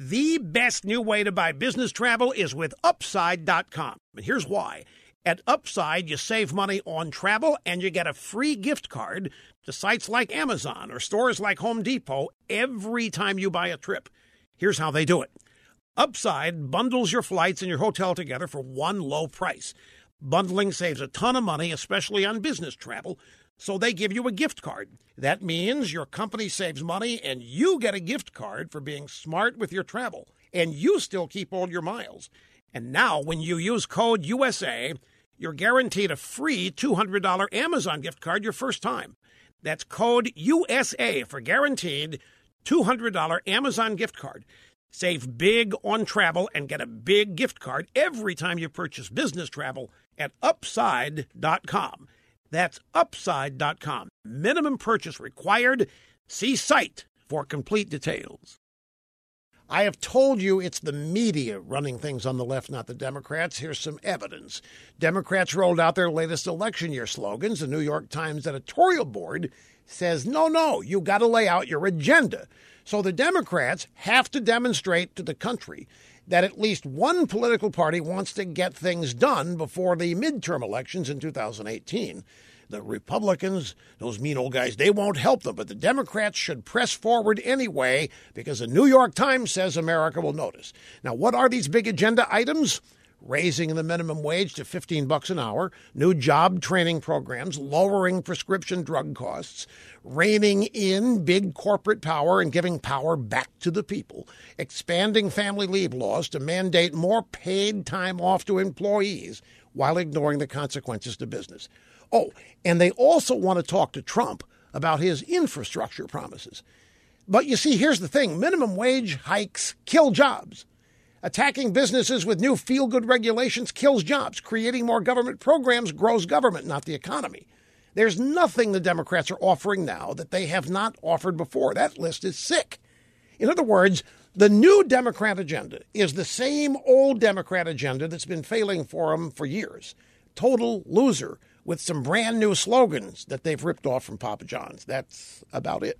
The best new way to buy business travel is with Upside.com. And here's why. At Upside, you save money on travel and you get a free gift card to sites like Amazon or stores like Home Depot every time you buy a trip. Here's how they do it Upside bundles your flights and your hotel together for one low price. Bundling saves a ton of money, especially on business travel. So they give you a gift card. That means your company saves money and you get a gift card for being smart with your travel. And you still keep all your miles. And now, when you use code USA, you're guaranteed a free $200 Amazon gift card your first time. That's code USA for guaranteed $200 Amazon gift card. Save big on travel and get a big gift card every time you purchase business travel at upside.com. That's upside.com. Minimum purchase required. See site for complete details. I have told you it's the media running things on the left, not the Democrats. Here's some evidence. Democrats rolled out their latest election year slogans. The New York Times editorial board says, no, no, you got to lay out your agenda. So the Democrats have to demonstrate to the country that at least one political party wants to get things done before the midterm elections in 2018. The Republicans, those mean old guys, they won't help them, but the Democrats should press forward anyway because the New York Times says America will notice. Now, what are these big agenda items? Raising the minimum wage to 15 bucks an hour, new job training programs, lowering prescription drug costs, reining in big corporate power and giving power back to the people, expanding family leave laws to mandate more paid time off to employees while ignoring the consequences to business. Oh, and they also want to talk to Trump about his infrastructure promises. But you see, here's the thing minimum wage hikes kill jobs. Attacking businesses with new feel good regulations kills jobs. Creating more government programs grows government, not the economy. There's nothing the Democrats are offering now that they have not offered before. That list is sick. In other words, the new Democrat agenda is the same old Democrat agenda that's been failing for them for years. Total loser with some brand new slogans that they've ripped off from Papa John's. That's about it.